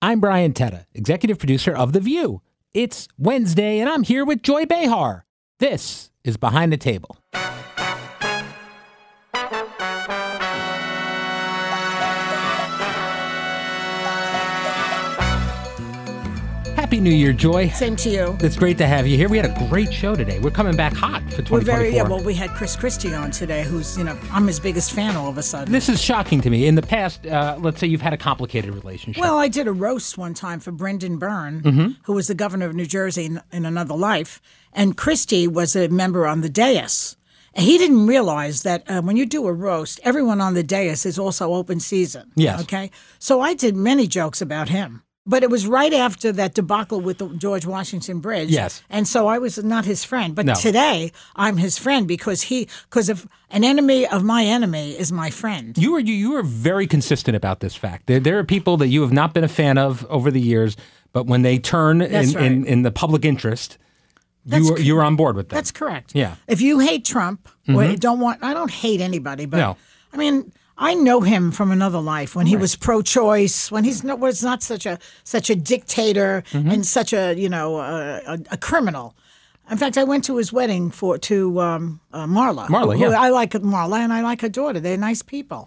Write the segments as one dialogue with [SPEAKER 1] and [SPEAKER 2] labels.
[SPEAKER 1] I'm Brian Teta, executive producer of The View. It's Wednesday, and I'm here with Joy Behar. This is Behind the Table. Happy New Year, Joy.
[SPEAKER 2] Same to you.
[SPEAKER 1] It's great to have you here. We had a great show today. We're coming back hot for 2024.
[SPEAKER 2] We're very yeah. Well, we had Chris Christie on today, who's you know I'm his biggest fan all of a sudden.
[SPEAKER 1] This is shocking to me. In the past, uh, let's say you've had a complicated relationship.
[SPEAKER 2] Well, I did a roast one time for Brendan Byrne,
[SPEAKER 1] Mm-hmm.
[SPEAKER 2] who was the governor of New Jersey in, in another life, and Christie was a member on the dais. He didn't realize that uh, when you do a roast, everyone on the dais is also open season.
[SPEAKER 1] Yes.
[SPEAKER 2] Okay. So I did many jokes about him. But it was right after that debacle with the George Washington Bridge.
[SPEAKER 1] Yes.
[SPEAKER 2] And so I was not his friend. But
[SPEAKER 1] No.
[SPEAKER 2] today I'm his friend because he because if an enemy of my enemy is my friend.
[SPEAKER 1] You are you, you are very consistent about this fact. There, there are people that you have not been a fan of over the years, but when they turn in,
[SPEAKER 2] That's
[SPEAKER 1] in, in the public interest,
[SPEAKER 2] That's
[SPEAKER 1] you are, you're on board with that.
[SPEAKER 2] That's correct.
[SPEAKER 1] Yeah. Mm-hmm.
[SPEAKER 2] If you hate Trump or don't want, I don't hate anybody, but
[SPEAKER 1] No.
[SPEAKER 2] I mean, I know him from another life when he was pro-choice, when he's not, was not such a such a dictator
[SPEAKER 1] Mm-hmm.
[SPEAKER 2] and such a you know a, a, a criminal. In fact, I went to his wedding for to um, uh, Marla.
[SPEAKER 1] Marla, yeah. Mm-hmm.
[SPEAKER 2] I like Marla and I like her daughter. They're nice people.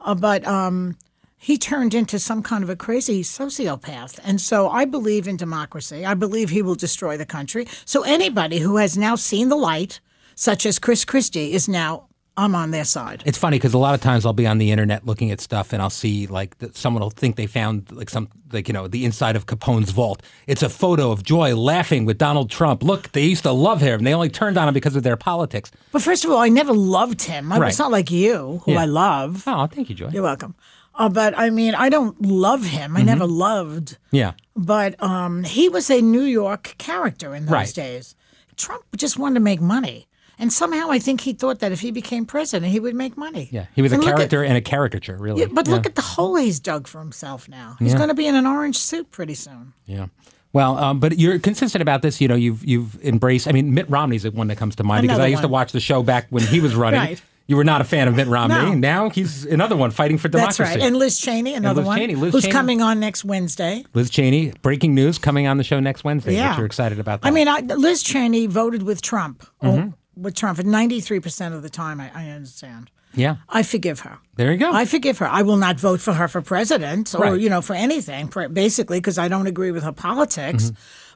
[SPEAKER 2] Uh, but um, he turned into some kind of a crazy sociopath. And so I believe in democracy. I believe he will destroy the country. So anybody who has now seen the light, such as Chris Christie, is now, I'm on their side.
[SPEAKER 1] It's funny because a lot of times I'll be on the internet looking at stuff and I'll see like that someone will think they found like some like you know the inside of Capone's vault. It's a photo of Joy laughing with Donald Trump. Look, they used to love him. They only turned on him because of their politics.
[SPEAKER 2] But first of all, I never loved him. I,
[SPEAKER 1] Right.
[SPEAKER 2] It's not like you, who
[SPEAKER 1] Yeah.
[SPEAKER 2] I love.
[SPEAKER 1] Oh, thank you, Joy.
[SPEAKER 2] You're welcome. Uh, but I mean, I don't love him. I never loved.
[SPEAKER 1] Yeah.
[SPEAKER 2] But um, he was a New York character in those
[SPEAKER 1] Right.
[SPEAKER 2] days. Trump just wanted to make money. And somehow I think he thought that if he became president, he would make money.
[SPEAKER 1] Yeah. He was a
[SPEAKER 2] And at-
[SPEAKER 1] character and a caricature, really.
[SPEAKER 2] Yeah, but look at the hole he's dug for himself now. He's going to be in an orange suit pretty soon.
[SPEAKER 1] Yeah. Well, um, but you're consistent about this. You know, you've you've embraced. I mean, Mitt Romney's the one that comes to mind because I used to watch the show back when he was running.
[SPEAKER 2] Right.
[SPEAKER 1] You were not a fan of Mitt Romney.
[SPEAKER 2] No.
[SPEAKER 1] Now he's another one fighting for democracy.
[SPEAKER 2] That's right. And Liz Cheney, another
[SPEAKER 1] Liz
[SPEAKER 2] one,
[SPEAKER 1] Cheney. Liz
[SPEAKER 2] who's
[SPEAKER 1] Cheney.
[SPEAKER 2] coming on next Wednesday.
[SPEAKER 1] Liz Cheney, breaking news coming on the show next Wednesday.
[SPEAKER 2] Yeah.
[SPEAKER 1] You're excited about. That.
[SPEAKER 2] I mean, I, Liz Cheney voted with Trump.
[SPEAKER 1] Mm-hmm.
[SPEAKER 2] With Trump, and 93% of the time, I, I understand.
[SPEAKER 1] yeah.
[SPEAKER 2] I forgive her.
[SPEAKER 1] There you go.
[SPEAKER 2] I forgive her. I will not vote for her for president or,
[SPEAKER 1] Right.
[SPEAKER 2] you know, for anything, basically, because I don't agree with her politics.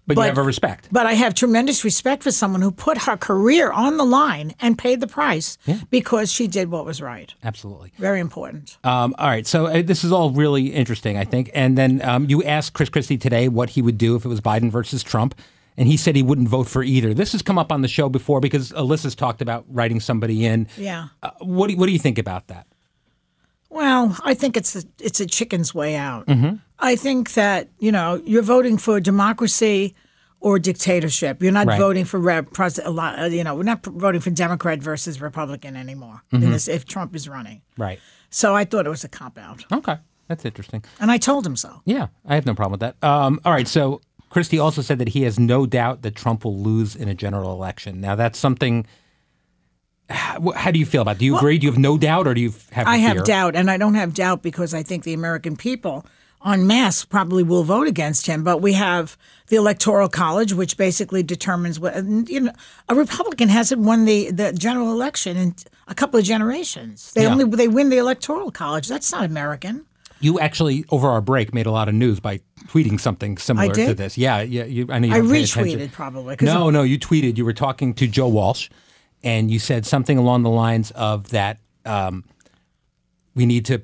[SPEAKER 1] but, you have a respect.
[SPEAKER 2] But I have tremendous respect for someone who put her career on the line and paid the price because she did what was right.
[SPEAKER 1] Absolutely.
[SPEAKER 2] Very important.
[SPEAKER 1] Um, all right. So uh, this is all really interesting, I think. And then um, you asked Chris Christie today what he would do if it was Biden versus Trump. And he said he wouldn't vote for either. This has come up on the show before because Alyssa's talked about writing somebody in.
[SPEAKER 2] Yeah.
[SPEAKER 1] Uh, what, do you, what do you think about that?
[SPEAKER 2] Well, I think it's a, it's a chicken's way out.
[SPEAKER 1] Mm-hmm.
[SPEAKER 2] I think that you know you're voting for democracy or dictatorship. You're not
[SPEAKER 1] Right.
[SPEAKER 2] voting for rep, pres, a lot, uh, you know we're not voting for Democrat versus Republican anymore.
[SPEAKER 1] Mm-hmm.
[SPEAKER 2] this- if Trump is running,
[SPEAKER 1] Right.
[SPEAKER 2] so I thought it was a cop out,
[SPEAKER 1] Okay. That's interesting.
[SPEAKER 2] and I told him so.
[SPEAKER 1] Yeah, I have no problem with that. Um, all right, so Christie also said that he has no doubt that Trump will lose in a general election. Now, that's something. How, how do you feel about? it? Do you agree? Do you have no doubt, or do you have?
[SPEAKER 2] I have
[SPEAKER 1] fear?
[SPEAKER 2] doubt, and I don't have doubt because I think the American people en masse probably will vote against him. But we have the Electoral College, which basically determines what you know. A Republican hasn't won the, the general election in a couple of generations. They
[SPEAKER 1] Yeah.
[SPEAKER 2] only they win the Electoral College. That's not American.
[SPEAKER 1] You actually, over our break, made a lot of news by tweeting something similar to this. Yeah, yeah. You, I know you
[SPEAKER 2] I retweeted probably.
[SPEAKER 1] No, no, you tweeted. You were talking to Joe Walsh, and you said something along the lines of that um, we need to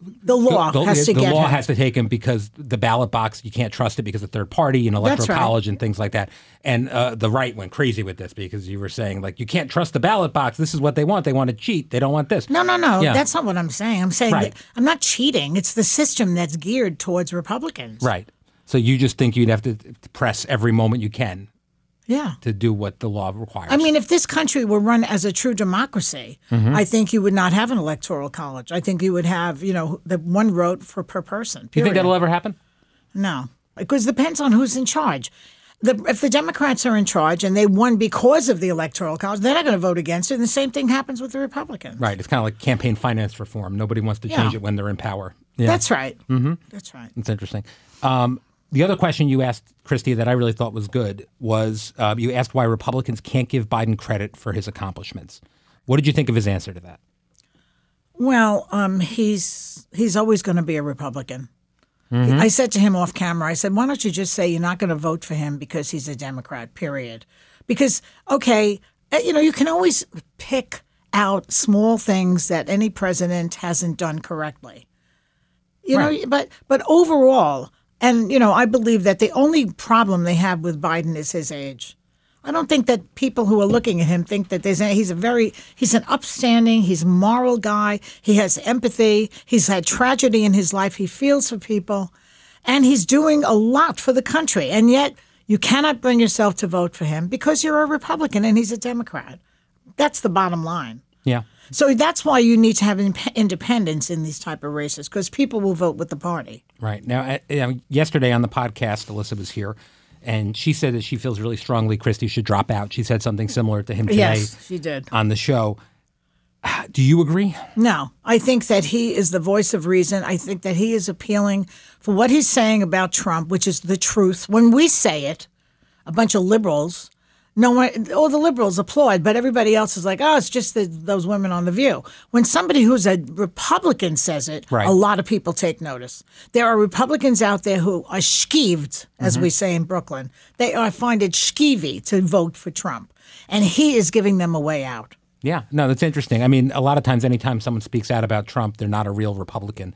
[SPEAKER 2] The law
[SPEAKER 1] the,
[SPEAKER 2] has to
[SPEAKER 1] the law
[SPEAKER 2] him.
[SPEAKER 1] has to take him because the ballot box you can't trust it because of third party and electoral
[SPEAKER 2] right.
[SPEAKER 1] college and things like that. And uh, the right went crazy with this because you were saying like you can't trust the ballot box. This is what they want. They want to cheat. They don't want this.
[SPEAKER 2] No, no, no.
[SPEAKER 1] Yeah.
[SPEAKER 2] That's not what I'm saying. I'm saying
[SPEAKER 1] Right.
[SPEAKER 2] that I'm not cheating. It's the system that's geared towards Republicans.
[SPEAKER 1] Right. So you just think you'd have to press every moment you can
[SPEAKER 2] Yeah.
[SPEAKER 1] to do what the law requires.
[SPEAKER 2] I mean, if this country were run as a true democracy,
[SPEAKER 1] Mm-hmm.
[SPEAKER 2] I think you would not have an electoral college. I think you would have, you know, the one vote for per person.
[SPEAKER 1] do you think that'll ever happen?
[SPEAKER 2] No, because it depends on who's in charge. The, if the Democrats are in charge and they won because of the electoral college, they're not going to vote against it. And the same thing happens with the Republicans.
[SPEAKER 1] Right. It's kind of like campaign finance reform. Nobody wants to change
[SPEAKER 2] Yeah.
[SPEAKER 1] it when they're in power. Yeah.
[SPEAKER 2] That's right. Mm-hmm. That's right.
[SPEAKER 1] It's interesting. Um, the other question you asked, Christie, that I really thought was good was uh, you asked why Republicans can't give Biden credit for his accomplishments. What did you think of his answer to that?
[SPEAKER 2] Well, um, he's he's always going to be a Republican. I said to him off camera, I said, "Why don't you just say you're not going to vote for him because he's a Democrat?" Period. Because okay, uh, you know, you can always pick out small things that any president hasn't done correctly. You
[SPEAKER 1] Right.
[SPEAKER 2] know, but but overall, and you know, I believe that the only problem they have with Biden is his age. I don't think that people who are looking at him think that there's he's a very he's an upstanding, he's a moral guy. He has empathy. He's had tragedy in his life. He feels for people, and he's doing a lot for the country. And yet, you cannot bring yourself to vote for him because you're a Republican and he's a Democrat. That's the bottom line.
[SPEAKER 1] Yeah.
[SPEAKER 2] So that's why you need to have in- independence in these type of races because people will vote with the party.
[SPEAKER 1] Right. Now, yesterday on the podcast, Alyssa was here, and she said that she feels really strongly Christie should drop out. She said something similar to him today
[SPEAKER 2] Yes, she did.
[SPEAKER 1] on the show. Do you agree?
[SPEAKER 2] No, I think that he is the voice of reason. I think that he is appealing for what he's saying about Trump, which is the truth. When we say it, a bunch of liberals, no one, all the liberals applaud, but everybody else is like, oh, it's just the, those women on The View. When somebody who's a Republican says it,
[SPEAKER 1] Right.
[SPEAKER 2] a lot of people take notice. There are Republicans out there who are skeeved, as we mm-hmm. say in Brooklyn. They are, find it skeevy to vote for Trump. And he is giving them a way out.
[SPEAKER 1] Yeah. No, that's interesting. I mean, a lot of times, anytime someone speaks out about Trump, they're not a real Republican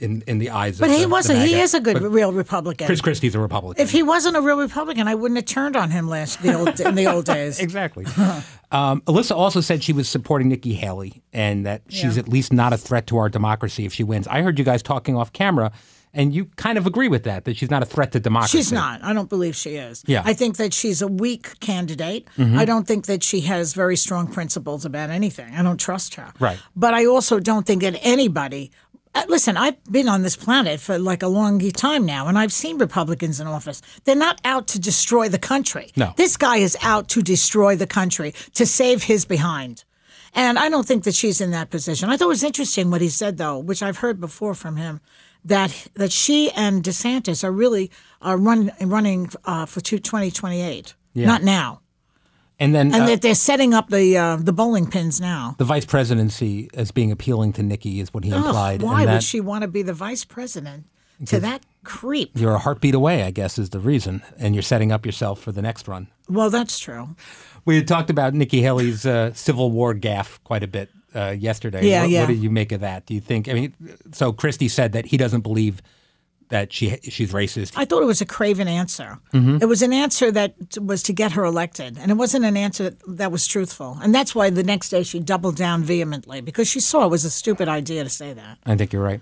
[SPEAKER 1] in, in the eyes of
[SPEAKER 2] But he
[SPEAKER 1] the
[SPEAKER 2] wasn't. He
[SPEAKER 1] MAGA.
[SPEAKER 2] is a good,
[SPEAKER 1] But
[SPEAKER 2] real Republican.
[SPEAKER 1] Chris Christie's a Republican.
[SPEAKER 2] If he wasn't a real Republican, I wouldn't have turned on him last the old in the old days.
[SPEAKER 1] Exactly. um, Alyssa also said she was supporting Nikki Haley and that she's at least not a threat to our democracy if she wins. I heard you guys talking off camera, and you kind of agree with that, that she's not a threat to democracy.
[SPEAKER 2] She's not. I don't believe she is.
[SPEAKER 1] Yeah. Mm-hmm.
[SPEAKER 2] I think that she's a weak candidate. I don't think that she has very strong principles about anything. I don't trust her.
[SPEAKER 1] Right.
[SPEAKER 2] But I also don't think that anybody. Uh, listen, I've been on this planet for like a long time now, and I've seen Republicans in office. They're not out to destroy the country.
[SPEAKER 1] No.
[SPEAKER 2] This guy is out to destroy the country, to save his behind. And I don't think that she's in that position. I thought it was interesting what he said, though, which I've heard before from him, that that she and DeSantis are really uh, run, running uh, for two- 2028. Not now.
[SPEAKER 1] And then
[SPEAKER 2] And
[SPEAKER 1] uh,
[SPEAKER 2] that they're setting up the uh, the bowling pins now.
[SPEAKER 1] the vice presidency as being appealing to Nikki is what he
[SPEAKER 2] Ugh,
[SPEAKER 1] implied.
[SPEAKER 2] why
[SPEAKER 1] and that
[SPEAKER 2] would she want to be the vice president to that creep?
[SPEAKER 1] You're a heartbeat away, I guess, is the reason. And you're setting up yourself for the next run.
[SPEAKER 2] Well, that's true.
[SPEAKER 1] We had talked about Nikki Haley's uh, Civil War gaffe quite a bit uh, yesterday.
[SPEAKER 2] Yeah,
[SPEAKER 1] what,
[SPEAKER 2] yeah.
[SPEAKER 1] what did you make of that? Do you think? I mean, so Christie said that he doesn't believe that she she's racist.
[SPEAKER 2] I thought it was a craven answer.
[SPEAKER 1] Mm-hmm.
[SPEAKER 2] It was an answer that was to get her elected, and it wasn't an answer that was truthful. And that's why the next day she doubled down vehemently because she saw it was a stupid idea to say that.
[SPEAKER 1] I think you're right.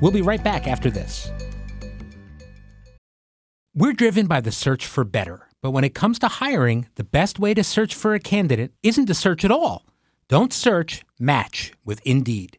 [SPEAKER 1] We'll be right back after this. We're driven by the search for better, but when it comes to hiring, the best way to search for a candidate isn't to search at all. Don't search, match with Indeed.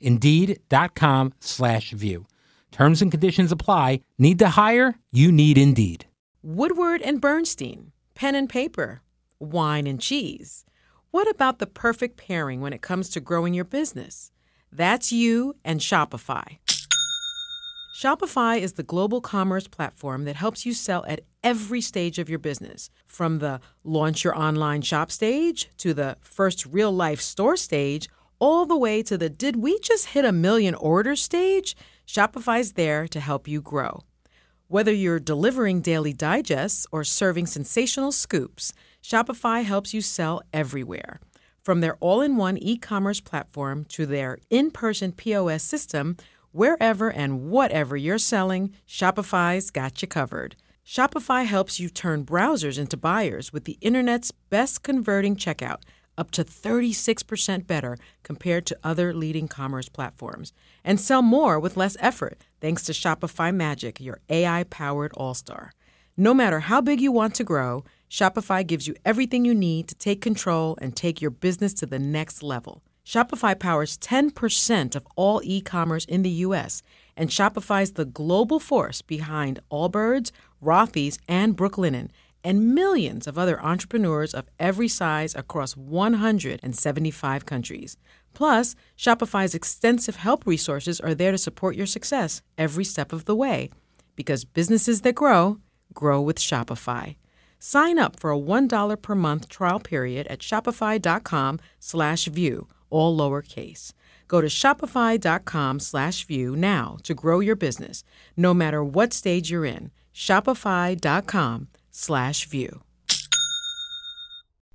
[SPEAKER 1] Indeed.com slash view. Terms and conditions apply. Need to hire? You need Indeed.
[SPEAKER 3] Woodward and Bernstein, pen and paper, wine and cheese. What about the perfect pairing when it comes to growing your business? That's you and Shopify. Shopify is the global commerce platform that helps you sell at every stage of your business, from the launch your online shop stage to the first real life store stage, all the way to the did we just hit a million orders stage? Shopify's there to help you grow. Whether you're delivering daily digests or serving sensational scoops, Shopify helps you sell everywhere. From their all in one e commerce platform to their in person POS system, wherever and whatever you're selling, Shopify's got you covered. Shopify helps you turn browsers into buyers with the internet's best converting checkout, up to 36% better compared to other leading commerce platforms, and sell more with less effort thanks to Shopify Magic, your AI powered all star. No matter how big you want to grow, Shopify gives you everything you need to take control and take your business to the next level. Shopify powers 10% of all e commerce in the US, and Shopify's the global force behind Allbirds, Rothy's, and Brooklinen, and millions of other entrepreneurs of every size across 175 countries. Plus, Shopify's extensive help resources are there to support your success every step of the way. Because businesses that grow, grow with Shopify. Sign up for a $1 per month trial period at shopify.com slash view, all lowercase. Go to shopify.com slash view now to grow your business, no matter what stage you're in. Shopify.com slash view.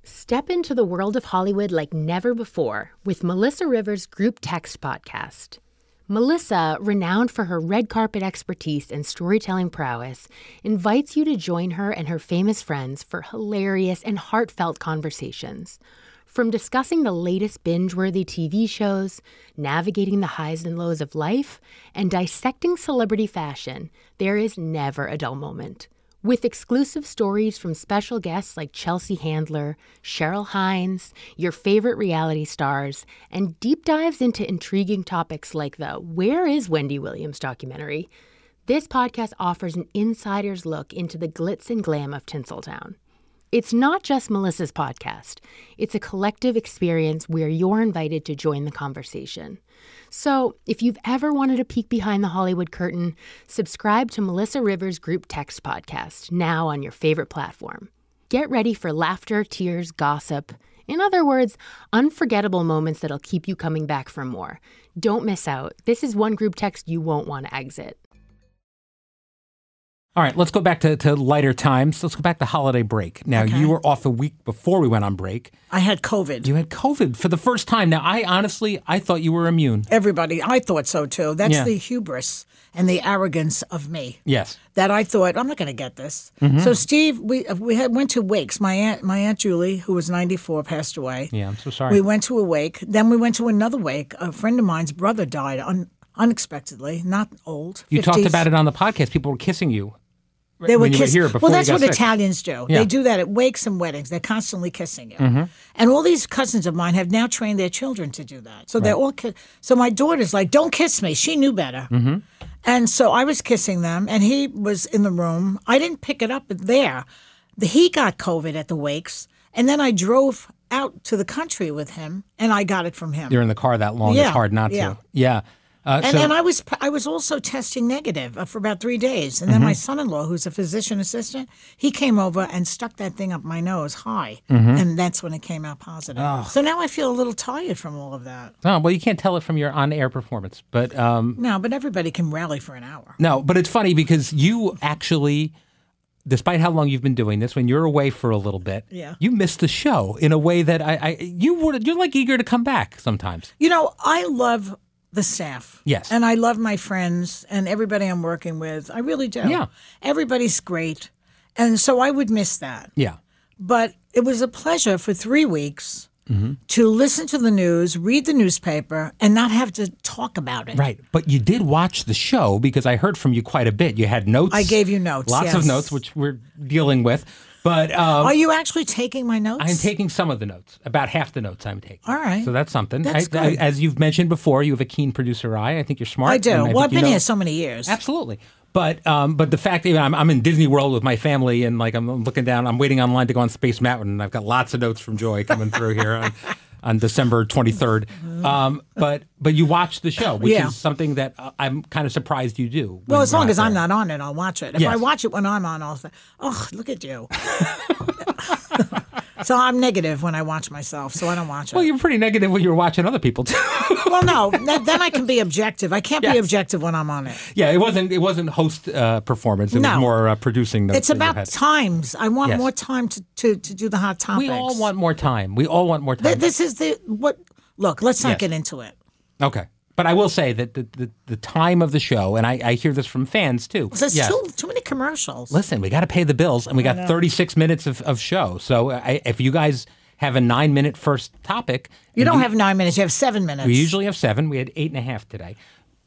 [SPEAKER 4] Step into the world of Hollywood like never before with Melissa Rivers' Group Text podcast. Melissa, renowned for her red carpet expertise and storytelling prowess, invites you to join her and her famous friends for hilarious and heartfelt conversations. From discussing the latest binge worthy TV shows, navigating the highs and lows of life, and dissecting celebrity fashion, there is never a dull moment. With exclusive stories from special guests like Chelsea Handler, Cheryl Hines, your favorite reality stars, and deep dives into intriguing topics like the Where is Wendy Williams documentary, this podcast offers an insider's look into the glitz and glam of Tinseltown. It's not just Melissa's podcast, it's a collective experience where you're invited to join the conversation. So, if you've ever wanted a peek behind the Hollywood curtain, subscribe to Melissa Rivers' Group Text podcast now on your favorite platform. Get ready for laughter, tears, gossip. In other words, unforgettable moments that'll keep you coming back for more. Don't miss out. This is one group text you won't want to exit.
[SPEAKER 1] All right, let's go back to, to lighter times. Let's go back to holiday break. Now,
[SPEAKER 2] Okay.
[SPEAKER 1] you were off a week before we went on break.
[SPEAKER 2] I had COVID.
[SPEAKER 1] You had COVID for the first time. Now, I honestly, I thought you were immune.
[SPEAKER 2] Everybody, I thought so too. That's
[SPEAKER 1] Yeah.
[SPEAKER 2] the hubris and the arrogance of me.
[SPEAKER 1] Yes.
[SPEAKER 2] That I thought I'm not going to get this.
[SPEAKER 1] Mm-hmm.
[SPEAKER 2] So Steve, we we had went to wakes. My aunt, my aunt Julie, who was 94, passed away.
[SPEAKER 1] Yeah, I'm so sorry.
[SPEAKER 2] We went to a wake. Then we went to another wake. A friend of mine's brother died un, unexpectedly, not old.
[SPEAKER 1] you talked about it on the podcast. People were kissing you.
[SPEAKER 2] They were kissing. well, that's what
[SPEAKER 1] sick.
[SPEAKER 2] Italians do.
[SPEAKER 1] Yeah.
[SPEAKER 2] They do that at wakes and weddings. They're constantly kissing you.
[SPEAKER 1] Mm-hmm.
[SPEAKER 2] And all these cousins of mine have now trained their children to do that. So they're all. Ki- so my daughter's like, "Don't kiss me." She knew better.
[SPEAKER 1] Mm-hmm.
[SPEAKER 2] And so I was kissing them, and he was in the room. I didn't pick it up there. The- He got COVID at the wakes, and then I drove out to the country with him, and I got it from him.
[SPEAKER 1] You're in the car that long.
[SPEAKER 2] Yeah,
[SPEAKER 1] It's hard not
[SPEAKER 2] yeah.
[SPEAKER 1] to. Yeah. Uh,
[SPEAKER 2] And
[SPEAKER 1] so,
[SPEAKER 2] then I was I was also testing negative uh, for about three days, and then
[SPEAKER 1] Mm-hmm.
[SPEAKER 2] my son-in-law, who's a physician assistant, he came over and stuck that thing up my nose high,
[SPEAKER 1] Mm-hmm.
[SPEAKER 2] and that's when it came out positive. So now I feel a little tired from all of that.
[SPEAKER 1] oh, well, you can't tell it from your on-air performance, but um,
[SPEAKER 2] No, but everybody can rally for an hour.
[SPEAKER 1] no. But it's funny because you actually, despite how long you've been doing this, when you're away for a little bit,
[SPEAKER 2] Yeah.
[SPEAKER 1] you miss the show in a way that I, I you were you're like eager to come back sometimes.
[SPEAKER 2] You know, I love the staff.
[SPEAKER 1] Yes.
[SPEAKER 2] and I love my friends and everybody I'm working with. I really do.
[SPEAKER 1] Yeah.
[SPEAKER 2] everybody's great, and so I would miss that.
[SPEAKER 1] Yeah.
[SPEAKER 2] But it was a pleasure for three weeks
[SPEAKER 1] Mm-hmm.
[SPEAKER 2] to listen to the news, read the newspaper, and not have to talk about it.
[SPEAKER 1] Right. But you did watch the show because I heard from you quite a bit. You had notes.
[SPEAKER 2] I gave you notes,
[SPEAKER 1] Lots of notes, which we're dealing with. But um,
[SPEAKER 2] Are you actually taking my notes?
[SPEAKER 1] I'm taking some of the notes, about half the notes I'm taking.
[SPEAKER 2] All right.
[SPEAKER 1] So that's something.
[SPEAKER 2] That's
[SPEAKER 1] I- I-
[SPEAKER 2] good.
[SPEAKER 1] as you've mentioned before, you have a keen producer eye. I think you're smart.
[SPEAKER 2] I do. Well, I've been
[SPEAKER 1] know-
[SPEAKER 2] here so many years.
[SPEAKER 1] Absolutely. But um, but the fact that I'm, I'm in Disney World with my family and like I'm looking down, I'm waiting online to go on Space Mountain, and I've got lots of notes from Joy coming through here on, December 23rd. Um, but but you watch the show, which
[SPEAKER 2] Yeah.
[SPEAKER 1] is something that uh, I'm kind of surprised you do.
[SPEAKER 2] Well, as long as I'm
[SPEAKER 1] there.
[SPEAKER 2] not on it, I'll watch it. If
[SPEAKER 1] Yes.
[SPEAKER 2] I watch it when I'm on, I'll say, "Oh, look at you." so I'm negative when I watch myself, so I don't watch it.
[SPEAKER 1] Well, you're pretty negative when you're watching other people too.
[SPEAKER 2] well, no, th- then I can be objective. I can't be objective when I'm on it.
[SPEAKER 1] yeah, it wasn't it wasn't host uh, performance. It
[SPEAKER 2] No.
[SPEAKER 1] was more uh, producing. Notes
[SPEAKER 2] It's about times. I want
[SPEAKER 1] Yes.
[SPEAKER 2] more time to, to, to do the hot topics.
[SPEAKER 1] We all want more time. We all want more time.
[SPEAKER 2] Th- This is the what? Look, let's not
[SPEAKER 1] Yes.
[SPEAKER 2] get into it.
[SPEAKER 1] Okay. But I will say that the, the, the time of the show, and I, I hear this from fans too.
[SPEAKER 2] There's
[SPEAKER 1] Yes.
[SPEAKER 2] too too many commercials.
[SPEAKER 1] Listen, we got to pay the bills, and we got 36 minutes of, of show. So I, if you guys have a nine minute first topic,
[SPEAKER 2] you don't have nine minutes. You have seven minutes.
[SPEAKER 1] We usually have seven. We had eight and a half today.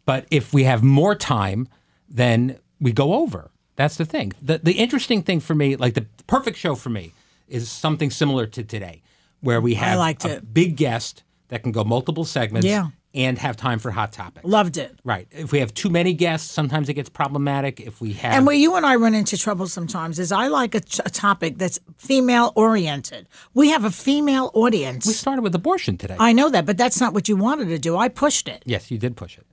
[SPEAKER 1] But if we have more time, then we go over. That's the thing. The, the interesting thing for me, like the perfect show for me, is something similar to today, where we have a big guest that can go multiple segments
[SPEAKER 2] Yeah.
[SPEAKER 1] And have time for hot topics.
[SPEAKER 2] Loved it.
[SPEAKER 1] Right. If we have too many guests, sometimes it gets problematic. If we have
[SPEAKER 2] And where you and I run into trouble sometimes is I like a, topic that's female oriented. We have a female audience.
[SPEAKER 1] we started with abortion today.
[SPEAKER 2] I know that, but that's not what you wanted to do. I pushed it.
[SPEAKER 1] yes, you did push it.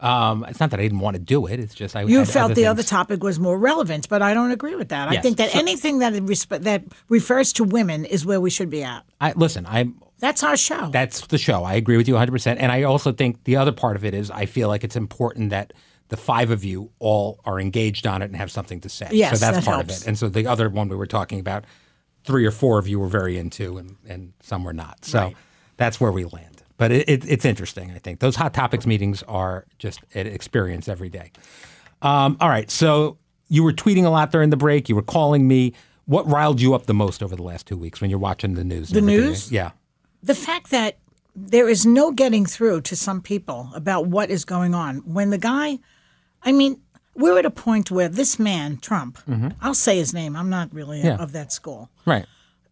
[SPEAKER 1] Um, it's not that I didn't want to do it. It's just I
[SPEAKER 2] You felt the other topic was more relevant, but I don't agree with that. I think that
[SPEAKER 1] So-
[SPEAKER 2] anything that resp- that refers to women is where we should be at.
[SPEAKER 1] I, listen, I'm
[SPEAKER 2] That's our show.
[SPEAKER 1] That's the show. I agree with you 100%. And I also think the other part of it is I feel like it's important that the five of you all are engaged on it and have something to say.
[SPEAKER 2] Yes,
[SPEAKER 1] so that's
[SPEAKER 2] that
[SPEAKER 1] part of it. And so the other one we were talking about, three or four of you were very into and, and some were not. So that's where we land. But it, it, it's interesting, I think. Those hot topics meetings are just an experience every day. Um, all right. So you were tweeting a lot during the break. You were calling me. What riled you up the most over the last two weeks when you're watching the news?
[SPEAKER 2] The news?
[SPEAKER 1] Yeah.
[SPEAKER 2] The fact that there is no getting through to some people about what is going on when the guy i mean we're at a point where this man trump i'll say his name i'm not really
[SPEAKER 1] Mm-hmm. Yeah.
[SPEAKER 2] of that school
[SPEAKER 1] Right.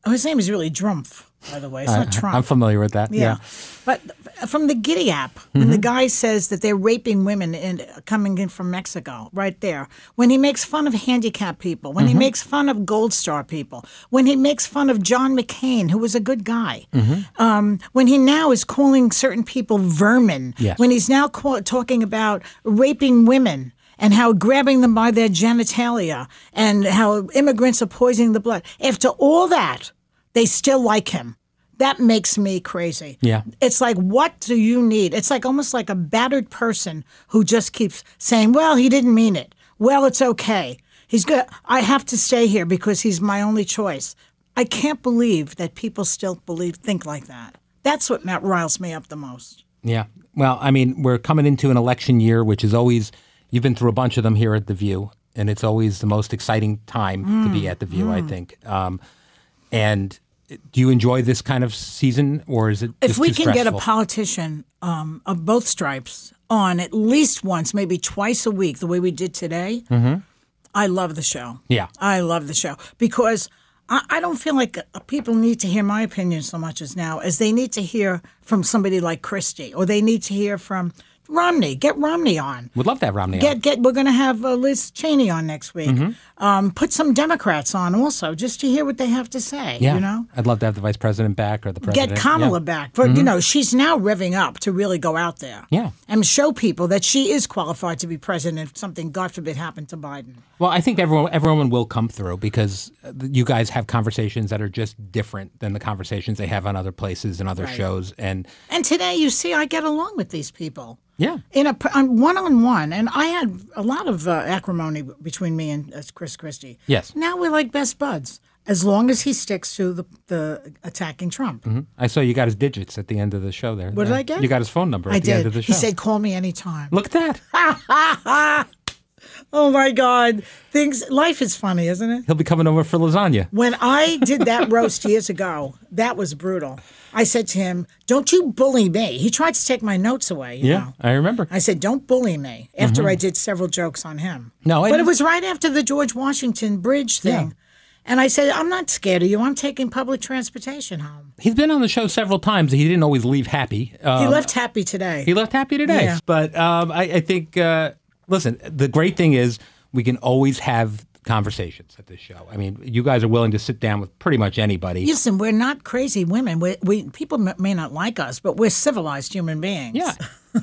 [SPEAKER 2] oh, his name is really drumpf by the way it's not trump
[SPEAKER 1] I'm familiar with that.
[SPEAKER 2] yeah. But from the Giddy app, when
[SPEAKER 1] Mm-hmm.
[SPEAKER 2] the guy says that they're raping women in, coming in from Mexico, right there, when he makes fun of handicapped people, when
[SPEAKER 1] Mm-hmm.
[SPEAKER 2] he makes fun of Gold Star people, when he makes fun of John McCain, who was a good guy,
[SPEAKER 1] Mm-hmm.
[SPEAKER 2] um, when he now is calling certain people vermin,
[SPEAKER 1] Yes.
[SPEAKER 2] when he's now call, talking about raping women. And how grabbing them by their genitalia and how immigrants are poisoning the blood. After all that, they still like him. That makes me crazy.
[SPEAKER 1] Yeah.
[SPEAKER 2] It's like, what do you need? It's like almost like a battered person who just keeps saying, well, he didn't mean it. Well, it's okay. He's good. I have to stay here because he's my only choice. I can't believe that people still believe, think like that. That's what riles me up the most.
[SPEAKER 1] Yeah. Well, I mean, we're coming into an election year, which is always, you've been through a bunch of them here at The View, and it's always the most exciting time to
[SPEAKER 2] Mm,
[SPEAKER 1] be at The View, I think. Um, and do you enjoy this kind of season, or is it
[SPEAKER 2] If we can get a politician um, of both stripes on at least once, maybe twice a week, the way we did today, I love the show.
[SPEAKER 1] Mm-hmm. Yeah.
[SPEAKER 2] I love the show because I, I don't feel like uh, people need to hear my opinion so much as now as they need to hear from somebody like Christie or they need to hear from Romney. Get Romney on.
[SPEAKER 1] We'd love that have Romney on.
[SPEAKER 2] Get get. We're going to have uh, Liz Cheney on next week.
[SPEAKER 1] Mm-hmm.
[SPEAKER 2] Um, put some Democrats on also, just to hear what they have to say.
[SPEAKER 1] Yeah.
[SPEAKER 2] You know
[SPEAKER 1] I'd love to have the vice president back or the president.
[SPEAKER 2] get Kamala
[SPEAKER 1] Yeah. Mm-hmm.
[SPEAKER 2] back. For you know, she's now revving up to really go out there.
[SPEAKER 1] Yeah.
[SPEAKER 2] And show people that she is qualified to be president if something, God forbid, happened to Biden.
[SPEAKER 1] Well, I think everyone everyone will come through because uh, you guys have conversations that are just different than the conversations they have on other places and other shows. And
[SPEAKER 2] And today, you see, I get along with these people.
[SPEAKER 1] Yeah,
[SPEAKER 2] In a one on one, and I had a lot of uh, acrimony between me and uh, Chris Christie.
[SPEAKER 1] Yes.
[SPEAKER 2] Now we're like best buds, as long as he sticks to the, the attacking Trump.
[SPEAKER 1] I saw you got his digits at the end of the show there.
[SPEAKER 2] What did I get?
[SPEAKER 1] You got his phone number at
[SPEAKER 2] I
[SPEAKER 1] the end
[SPEAKER 2] did.
[SPEAKER 1] of the show.
[SPEAKER 2] He said, "Call me anytime."
[SPEAKER 1] Look at that.
[SPEAKER 2] Oh my God, things. Life is funny, isn't it?
[SPEAKER 1] He'll be coming over for lasagna.
[SPEAKER 2] When I did that roast years ago, that was brutal. I said to him, "Don't you bully me." He tried to take my notes away. You
[SPEAKER 1] Yeah,
[SPEAKER 2] know?
[SPEAKER 1] I remember.
[SPEAKER 2] I said, "Don't bully me." After I did several jokes on him.
[SPEAKER 1] No, I
[SPEAKER 2] but it was right after the George Washington Bridge thing, and I said, "I'm not scared of you. I'm taking public transportation home."
[SPEAKER 1] He's been on the show several times. He didn't always leave happy. Um,
[SPEAKER 2] He left happy today.
[SPEAKER 1] He left happy today.
[SPEAKER 2] Yeah.
[SPEAKER 1] But um, I, I think, uh, listen, the great thing is we can always have conversations at this show. I mean, you guys are willing to sit down with pretty much anybody.
[SPEAKER 2] Listen, we're not crazy women. We, we people m- may not like us, but we're civilized human beings.
[SPEAKER 1] Yeah.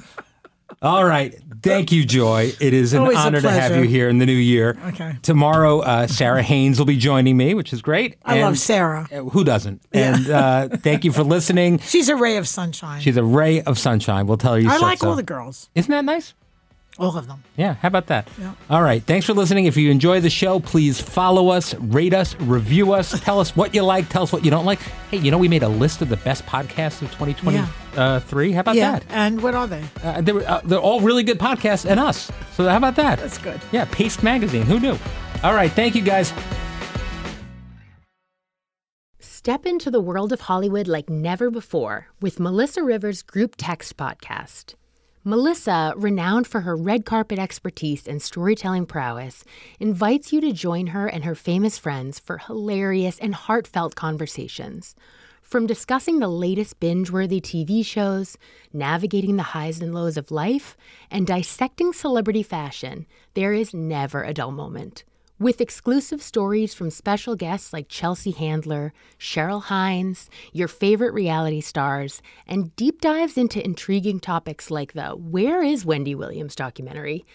[SPEAKER 1] All right. Thank you, Joy. It is an
[SPEAKER 2] Always
[SPEAKER 1] honor to have you here in the new year.
[SPEAKER 2] Okay.
[SPEAKER 1] Tomorrow, uh, Sara Haines will be joining me, which is great.
[SPEAKER 2] I love Sarah.
[SPEAKER 1] uh, Who doesn't? And uh, thank you for listening.
[SPEAKER 2] She's a ray of sunshine.
[SPEAKER 1] She's a ray of sunshine. We'll tell you
[SPEAKER 2] I like
[SPEAKER 1] so.
[SPEAKER 2] all the girls,
[SPEAKER 1] Isn't that nice?
[SPEAKER 2] All of them.
[SPEAKER 1] Yeah, how about that? Yeah. All right. Thanks for listening. If you enjoy the show, please follow us, rate us, review us, tell us what you like, tell us what you don't like. Hey, you know, we made a list of the best podcasts of 2023. How about
[SPEAKER 2] yeah.
[SPEAKER 1] that?
[SPEAKER 2] And what are they?
[SPEAKER 1] Uh, they were, uh, they're all really good podcasts and us. So how about that?
[SPEAKER 2] That's good.
[SPEAKER 1] Yeah, Paste Magazine. Who knew? All right. Thank you, guys.
[SPEAKER 4] Step into the world of Hollywood like never before with Melissa Rivers' Group Text podcast. Melissa, renowned for her red carpet expertise and storytelling prowess, invites you to join her and her famous friends for hilarious and heartfelt conversations. From discussing the latest binge worthy TV shows, navigating the highs and lows of life, and dissecting celebrity fashion, there is never a dull moment. With exclusive stories from special guests like Chelsea Handler, Cheryl Hines, your favorite reality stars, and deep dives into intriguing topics like the Where is Wendy Williams documentary,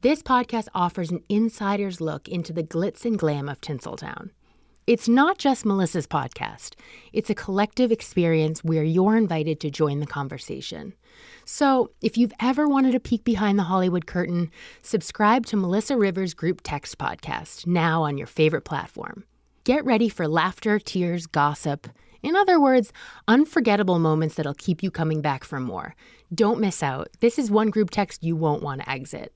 [SPEAKER 4] this podcast offers an insider's look into the glitz and glam of Tinseltown. It's not just Melissa's podcast, it's a collective experience where you're invited to join the conversation. So, if you've ever wanted a peek behind the Hollywood curtain, subscribe to Melissa Rivers' Group Text podcast now on your favorite platform. Get ready for laughter, tears, gossip. In other words, unforgettable moments that'll keep you coming back for more. Don't miss out. This is one group text you won't want to exit.